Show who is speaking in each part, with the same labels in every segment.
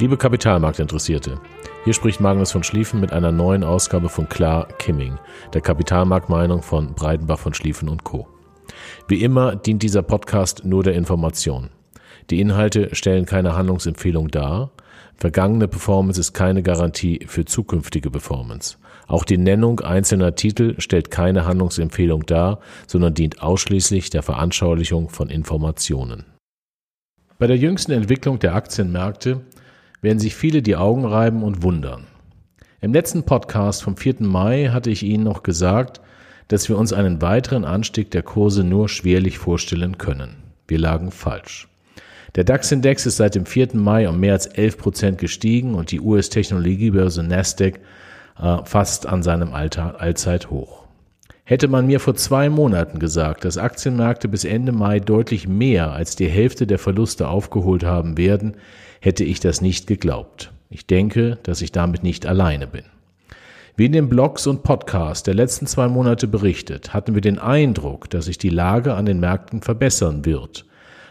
Speaker 1: Liebe Kapitalmarktinteressierte, hier spricht Magnus von Schlieffen mit einer neuen Ausgabe von Klar Kimming, der Kapitalmarktmeinung von Breidenbach von Schlieffen und Co. Wie immer dient dieser Podcast nur der Information. Die Inhalte stellen keine Handlungsempfehlung dar. Vergangene Performance ist keine Garantie für zukünftige Performance. Auch die Nennung einzelner Titel stellt keine Handlungsempfehlung dar, sondern dient ausschließlich der Veranschaulichung von Informationen. Bei der jüngsten Entwicklung der Aktienmärkte werden sich viele die Augen reiben und wundern. Im letzten Podcast vom 4. Mai hatte ich Ihnen noch gesagt, dass wir uns einen weiteren Anstieg der Kurse nur schwerlich vorstellen können. Wir lagen falsch. Der DAX-Index ist seit dem 4. Mai um mehr als 11 Prozent gestiegen und die US-Technologiebörse Nasdaq äh, fast an seinem Alter, Allzeithoch. Hätte man mir vor zwei Monaten gesagt, dass Aktienmärkte bis Ende Mai deutlich mehr als die Hälfte der Verluste aufgeholt haben werden, hätte ich das nicht geglaubt. Ich denke, dass ich damit nicht alleine bin. Wie in den Blogs und Podcasts der letzten zwei Monate berichtet, hatten wir den Eindruck, dass sich die Lage an den Märkten verbessern wird.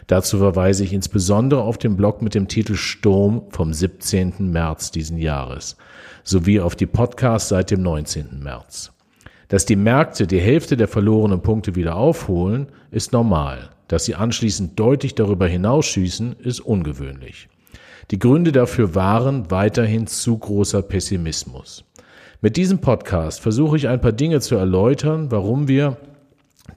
Speaker 1: Dazu verweise ich insbesondere auf den Blog mit dem Titel Sturm vom 17. März diesen Jahres sowie auf die Podcasts seit dem 19. März. Dass die Märkte die Hälfte der verlorenen Punkte wieder aufholen, ist normal. Dass sie anschließend deutlich darüber hinausschießen, ist ungewöhnlich. Die Gründe dafür waren weiterhin zu großer Pessimismus. Mit diesem Podcast versuche ich ein paar Dinge zu erläutern, warum wir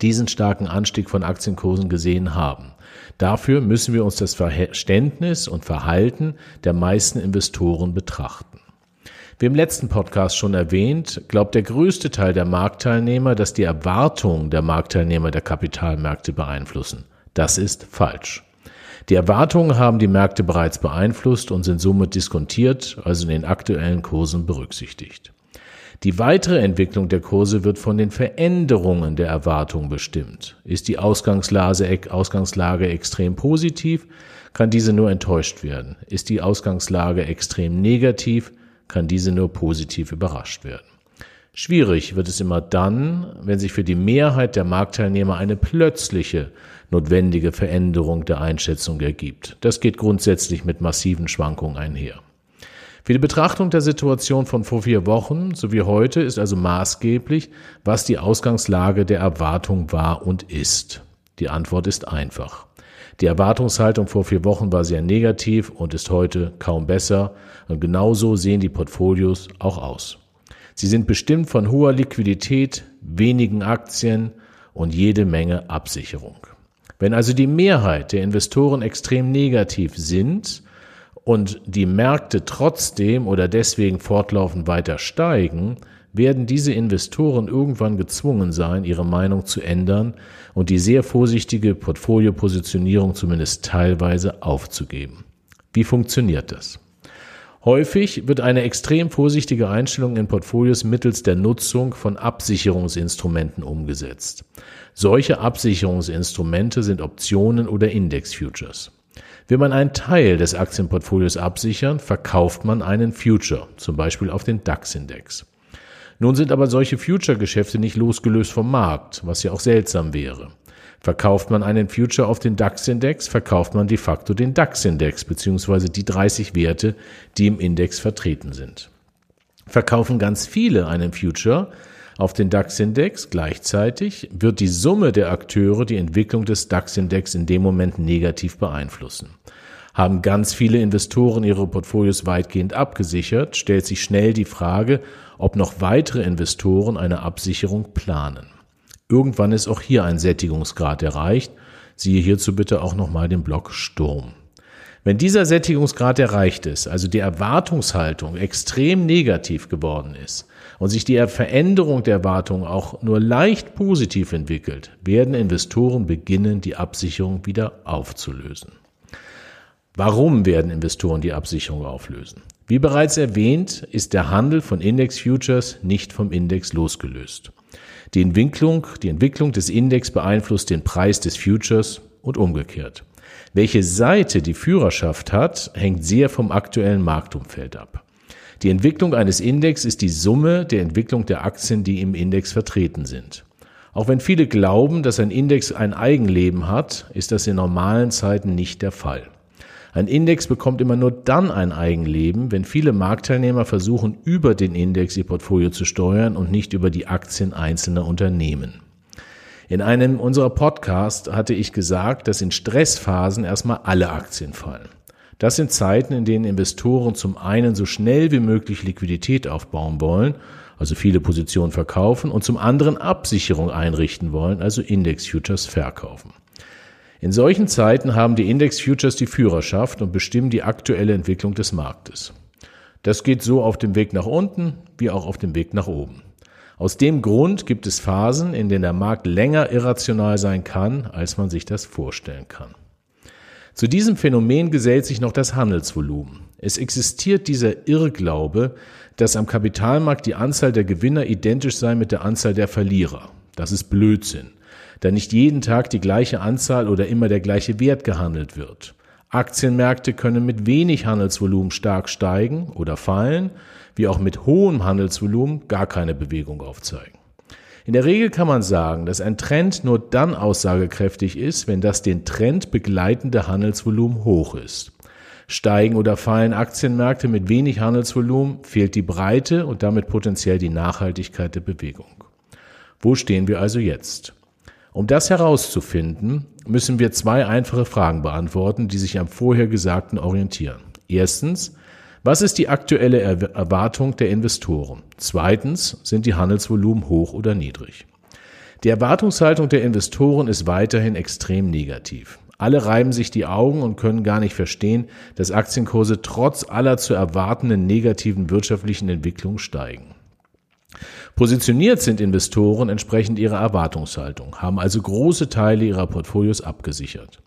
Speaker 1: diesen starken Anstieg von Aktienkursen gesehen haben. Dafür müssen wir uns das Verständnis und Verhalten der meisten Investoren betrachten. Wie im letzten Podcast schon erwähnt, glaubt der größte Teil der Marktteilnehmer, dass die Erwartungen der Marktteilnehmer der Kapitalmärkte beeinflussen. Das ist falsch. Die Erwartungen haben die Märkte bereits beeinflusst und sind somit diskontiert, also in den aktuellen Kursen berücksichtigt. Die weitere Entwicklung der Kurse wird von den Veränderungen der Erwartungen bestimmt. Ist die Ausgangslage, Ausgangslage extrem positiv, kann diese nur enttäuscht werden. Ist die Ausgangslage extrem negativ, kann diese nur positiv überrascht werden. Schwierig wird es immer dann, wenn sich für die Mehrheit der Marktteilnehmer eine plötzliche notwendige Veränderung der Einschätzung ergibt. Das geht grundsätzlich mit massiven Schwankungen einher. Für die Betrachtung der Situation von vor vier Wochen sowie heute ist also maßgeblich, was die Ausgangslage der Erwartung war und ist. Die Antwort ist einfach. Die Erwartungshaltung vor vier Wochen war sehr negativ und ist heute kaum besser. Und genauso sehen die Portfolios auch aus. Sie sind bestimmt von hoher Liquidität, wenigen Aktien und jede Menge Absicherung. Wenn also die Mehrheit der Investoren extrem negativ sind und die Märkte trotzdem oder deswegen fortlaufend weiter steigen, werden diese Investoren irgendwann gezwungen sein, ihre Meinung zu ändern und die sehr vorsichtige Portfoliopositionierung zumindest teilweise aufzugeben. Wie funktioniert das? Häufig wird eine extrem vorsichtige Einstellung in Portfolios mittels der Nutzung von Absicherungsinstrumenten umgesetzt. Solche Absicherungsinstrumente sind Optionen oder Index-Futures. Will man einen Teil des Aktienportfolios absichern, verkauft man einen Future, zum Beispiel auf den DAX-Index. Nun sind aber solche Future-Geschäfte nicht losgelöst vom Markt, was ja auch seltsam wäre. Verkauft man einen Future auf den DAX-Index, verkauft man de facto den DAX-Index beziehungsweise die 30 Werte, die im Index vertreten sind. Verkaufen ganz viele einen Future auf den DAX-Index gleichzeitig, wird die Summe der Akteure die Entwicklung des DAX-Index in dem Moment negativ beeinflussen. Haben ganz viele Investoren ihre Portfolios weitgehend abgesichert, stellt sich schnell die Frage, ob noch weitere Investoren eine Absicherung planen. Irgendwann ist auch hier ein Sättigungsgrad erreicht. Siehe hierzu bitte auch nochmal den Block Sturm. Wenn dieser Sättigungsgrad erreicht ist, also die Erwartungshaltung extrem negativ geworden ist und sich die Veränderung der Erwartung auch nur leicht positiv entwickelt, werden Investoren beginnen, die Absicherung wieder aufzulösen. Warum werden Investoren die Absicherung auflösen? Wie bereits erwähnt, ist der Handel von Index Futures nicht vom Index losgelöst. Die Entwicklung, die Entwicklung des Index beeinflusst den Preis des Futures und umgekehrt. Welche Seite die Führerschaft hat, hängt sehr vom aktuellen Marktumfeld ab. Die Entwicklung eines Index ist die Summe der Entwicklung der Aktien, die im Index vertreten sind. Auch wenn viele glauben, dass ein Index ein Eigenleben hat, ist das in normalen Zeiten nicht der Fall. Ein Index bekommt immer nur dann ein Eigenleben, wenn viele Marktteilnehmer versuchen, über den Index ihr Portfolio zu steuern und nicht über die Aktien einzelner Unternehmen. In einem unserer Podcasts hatte ich gesagt, dass in Stressphasen erstmal alle Aktien fallen. Das sind Zeiten, in denen Investoren zum einen so schnell wie möglich Liquidität aufbauen wollen, also viele Positionen verkaufen, und zum anderen Absicherung einrichten wollen, also Index-Futures verkaufen. In solchen Zeiten haben die Index-Futures die Führerschaft und bestimmen die aktuelle Entwicklung des Marktes. Das geht so auf dem Weg nach unten wie auch auf dem Weg nach oben. Aus dem Grund gibt es Phasen, in denen der Markt länger irrational sein kann, als man sich das vorstellen kann. Zu diesem Phänomen gesellt sich noch das Handelsvolumen. Es existiert dieser Irrglaube, dass am Kapitalmarkt die Anzahl der Gewinner identisch sei mit der Anzahl der Verlierer. Das ist Blödsinn da nicht jeden Tag die gleiche Anzahl oder immer der gleiche Wert gehandelt wird. Aktienmärkte können mit wenig Handelsvolumen stark steigen oder fallen, wie auch mit hohem Handelsvolumen gar keine Bewegung aufzeigen. In der Regel kann man sagen, dass ein Trend nur dann aussagekräftig ist, wenn das den Trend begleitende Handelsvolumen hoch ist. Steigen oder fallen Aktienmärkte mit wenig Handelsvolumen, fehlt die Breite und damit potenziell die Nachhaltigkeit der Bewegung. Wo stehen wir also jetzt? Um das herauszufinden, müssen wir zwei einfache Fragen beantworten, die sich am Vorhergesagten orientieren. Erstens, was ist die aktuelle Erwartung der Investoren? Zweitens, sind die Handelsvolumen hoch oder niedrig? Die Erwartungshaltung der Investoren ist weiterhin extrem negativ. Alle reiben sich die Augen und können gar nicht verstehen, dass Aktienkurse trotz aller zu erwartenden negativen wirtschaftlichen Entwicklungen steigen. Positioniert sind Investoren entsprechend ihrer Erwartungshaltung, haben also große Teile ihrer Portfolios abgesichert.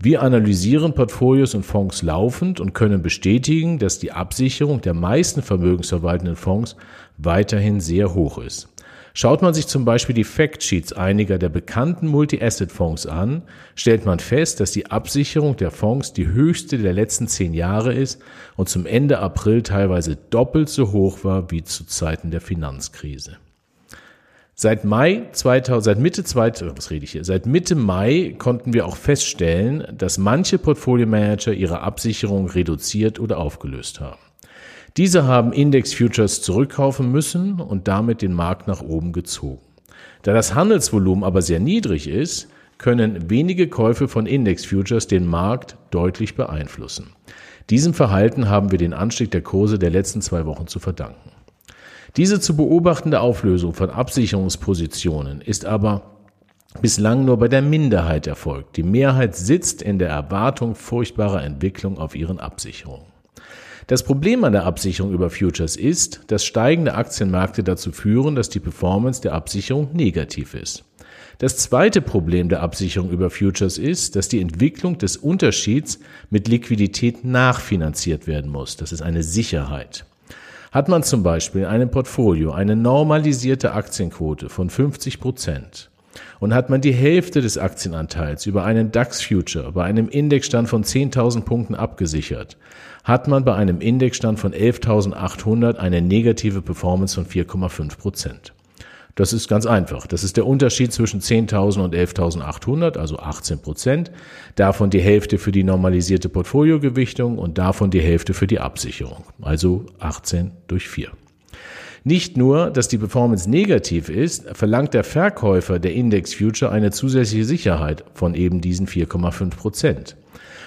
Speaker 1: Wir analysieren Portfolios und Fonds laufend und können bestätigen, dass die Absicherung der meisten vermögensverwaltenden Fonds weiterhin sehr hoch ist. Schaut man sich zum Beispiel die Factsheets einiger der bekannten Multi-Asset-Fonds an, stellt man fest, dass die Absicherung der Fonds die höchste der letzten zehn Jahre ist und zum Ende April teilweise doppelt so hoch war wie zu Zeiten der Finanzkrise. Seit Mai 2000, seit Mitte 2000, was rede ich hier? Seit Mitte Mai konnten wir auch feststellen, dass manche Portfolio-Manager ihre Absicherung reduziert oder aufgelöst haben. Diese haben Index-Futures zurückkaufen müssen und damit den Markt nach oben gezogen. Da das Handelsvolumen aber sehr niedrig ist, können wenige Käufe von Index-Futures den Markt deutlich beeinflussen. Diesem Verhalten haben wir den Anstieg der Kurse der letzten zwei Wochen zu verdanken. Diese zu beobachtende Auflösung von Absicherungspositionen ist aber bislang nur bei der Minderheit erfolgt. Die Mehrheit sitzt in der Erwartung furchtbarer Entwicklung auf ihren Absicherungen. Das Problem an der Absicherung über Futures ist, dass steigende Aktienmärkte dazu führen, dass die Performance der Absicherung negativ ist. Das zweite Problem der Absicherung über Futures ist, dass die Entwicklung des Unterschieds mit Liquidität nachfinanziert werden muss. Das ist eine Sicherheit. Hat man zum Beispiel in einem Portfolio eine normalisierte Aktienquote von 50 Prozent und hat man die Hälfte des Aktienanteils über einen DAX-Future bei einem Indexstand von 10.000 Punkten abgesichert, hat man bei einem Indexstand von 11.800 eine negative Performance von 4,5 Prozent. Das ist ganz einfach. Das ist der Unterschied zwischen 10.000 und 11.800, also 18 Prozent. Davon die Hälfte für die normalisierte Portfoliogewichtung und davon die Hälfte für die Absicherung, also 18 durch 4. Nicht nur, dass die Performance negativ ist, verlangt der Verkäufer der Index Future eine zusätzliche Sicherheit von eben diesen 4,5 Prozent.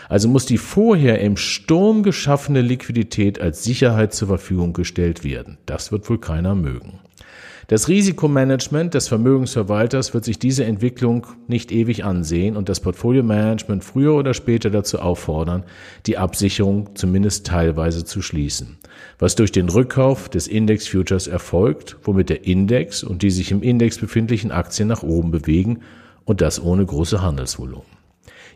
Speaker 1: Also muss die vorher im Sturm geschaffene Liquidität als Sicherheit zur Verfügung gestellt werden. Das wird wohl keiner mögen. Das Risikomanagement des Vermögensverwalters wird sich diese Entwicklung nicht ewig ansehen und das Portfolio-Management früher oder später dazu auffordern, die Absicherung zumindest teilweise zu schließen, was durch den Rückkauf des Index Futures erfolgt, womit der Index und die sich im Index befindlichen Aktien nach oben bewegen und das ohne große Handelsvolumen.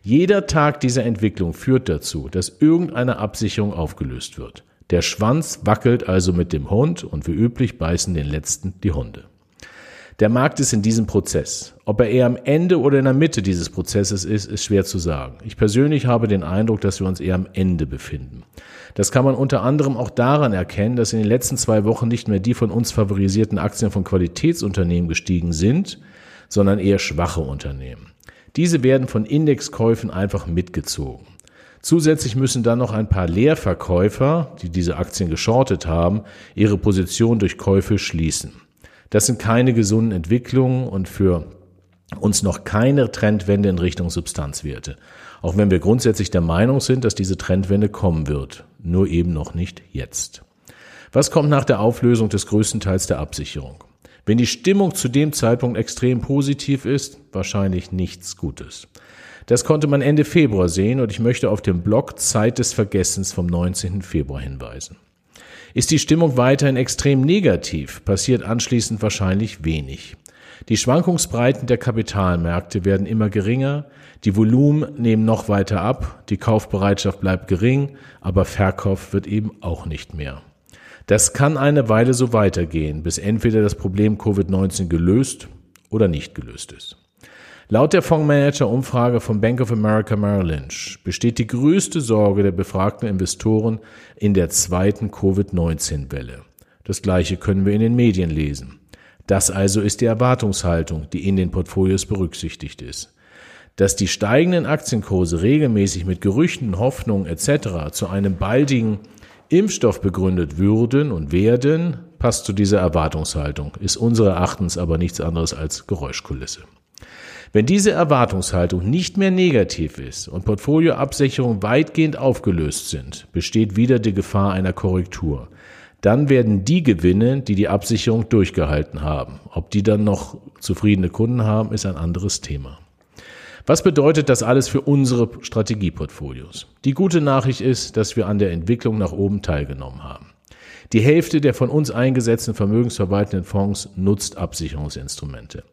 Speaker 1: Jeder Tag dieser Entwicklung führt dazu, dass irgendeine Absicherung aufgelöst wird. Der Schwanz wackelt also mit dem Hund und wie üblich beißen den letzten die Hunde. Der Markt ist in diesem Prozess. Ob er eher am Ende oder in der Mitte dieses Prozesses ist, ist schwer zu sagen. Ich persönlich habe den Eindruck, dass wir uns eher am Ende befinden. Das kann man unter anderem auch daran erkennen, dass in den letzten zwei Wochen nicht mehr die von uns favorisierten Aktien von Qualitätsunternehmen gestiegen sind, sondern eher schwache Unternehmen. Diese werden von Indexkäufen einfach mitgezogen. Zusätzlich müssen dann noch ein paar Leerverkäufer, die diese Aktien geschortet haben, ihre Position durch Käufe schließen. Das sind keine gesunden Entwicklungen und für uns noch keine Trendwende in Richtung Substanzwerte. Auch wenn wir grundsätzlich der Meinung sind, dass diese Trendwende kommen wird. Nur eben noch nicht jetzt. Was kommt nach der Auflösung des größten Teils der Absicherung? Wenn die Stimmung zu dem Zeitpunkt extrem positiv ist, wahrscheinlich nichts Gutes. Das konnte man Ende Februar sehen und ich möchte auf den Blog Zeit des Vergessens vom 19. Februar hinweisen. Ist die Stimmung weiterhin extrem negativ, passiert anschließend wahrscheinlich wenig. Die Schwankungsbreiten der Kapitalmärkte werden immer geringer, die Volumen nehmen noch weiter ab, die Kaufbereitschaft bleibt gering, aber Verkauf wird eben auch nicht mehr. Das kann eine Weile so weitergehen, bis entweder das Problem Covid-19 gelöst oder nicht gelöst ist. Laut der Fondsmanager-Umfrage von Bank of America Merrill Lynch besteht die größte Sorge der befragten Investoren in der zweiten Covid-19-Welle. Das gleiche können wir in den Medien lesen. Das also ist die Erwartungshaltung, die in den Portfolios berücksichtigt ist. Dass die steigenden Aktienkurse regelmäßig mit Gerüchten, Hoffnungen etc. zu einem baldigen Impfstoff begründet würden und werden, passt zu dieser Erwartungshaltung, ist unseres Erachtens aber nichts anderes als Geräuschkulisse. Wenn diese Erwartungshaltung nicht mehr negativ ist und Portfolioabsicherungen weitgehend aufgelöst sind, besteht wieder die Gefahr einer Korrektur. Dann werden die gewinnen, die die Absicherung durchgehalten haben. Ob die dann noch zufriedene Kunden haben, ist ein anderes Thema. Was bedeutet das alles für unsere Strategieportfolios? Die gute Nachricht ist, dass wir an der Entwicklung nach oben teilgenommen haben. Die Hälfte der von uns eingesetzten vermögensverwaltenden Fonds nutzt Absicherungsinstrumente.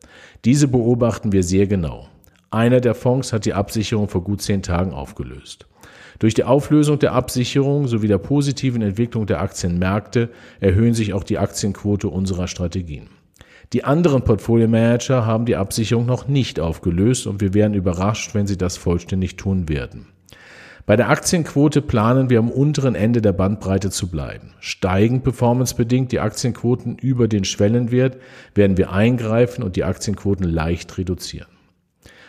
Speaker 1: Diese beobachten wir sehr genau. Einer der Fonds hat die Absicherung vor gut zehn Tagen aufgelöst. Durch die Auflösung der Absicherung sowie der positiven Entwicklung der Aktienmärkte erhöhen sich auch die Aktienquote unserer Strategien. Die anderen Portfolio-Manager haben die Absicherung noch nicht aufgelöst und wir wären überrascht, wenn sie das vollständig tun werden. Bei der Aktienquote planen wir am unteren Ende der Bandbreite zu bleiben. Steigend performancebedingt die Aktienquoten über den Schwellenwert, werden wir eingreifen und die Aktienquoten leicht reduzieren.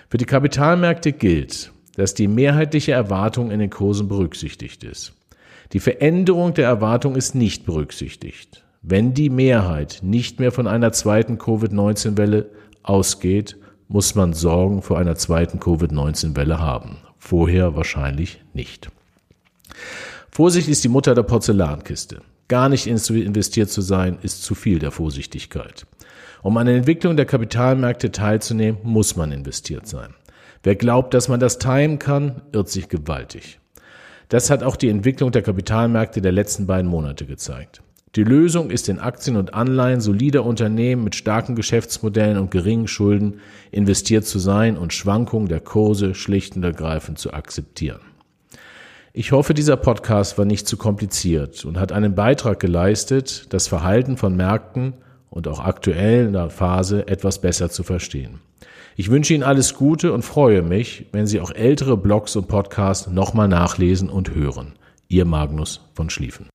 Speaker 1: Für die Kapitalmärkte gilt, dass die mehrheitliche Erwartung in den Kursen berücksichtigt ist. Die Veränderung der Erwartung ist nicht berücksichtigt. Wenn die Mehrheit nicht mehr von einer zweiten Covid-19-Welle ausgeht, muss man Sorgen vor einer zweiten Covid-19-Welle haben vorher wahrscheinlich nicht. Vorsicht ist die Mutter der Porzellankiste. Gar nicht investiert zu sein, ist zu viel der Vorsichtigkeit. Um an der Entwicklung der Kapitalmärkte teilzunehmen, muss man investiert sein. Wer glaubt, dass man das timen kann, irrt sich gewaltig. Das hat auch die Entwicklung der Kapitalmärkte der letzten beiden Monate gezeigt. Die Lösung ist in Aktien und Anleihen solider Unternehmen mit starken Geschäftsmodellen und geringen Schulden investiert zu sein und Schwankungen der Kurse schlicht und ergreifend zu akzeptieren. Ich hoffe, dieser Podcast war nicht zu kompliziert und hat einen Beitrag geleistet, das Verhalten von Märkten und auch aktuell in der Phase etwas besser zu verstehen. Ich wünsche Ihnen alles Gute und freue mich, wenn Sie auch ältere Blogs und Podcasts nochmal nachlesen und hören. Ihr Magnus von Schlieffen.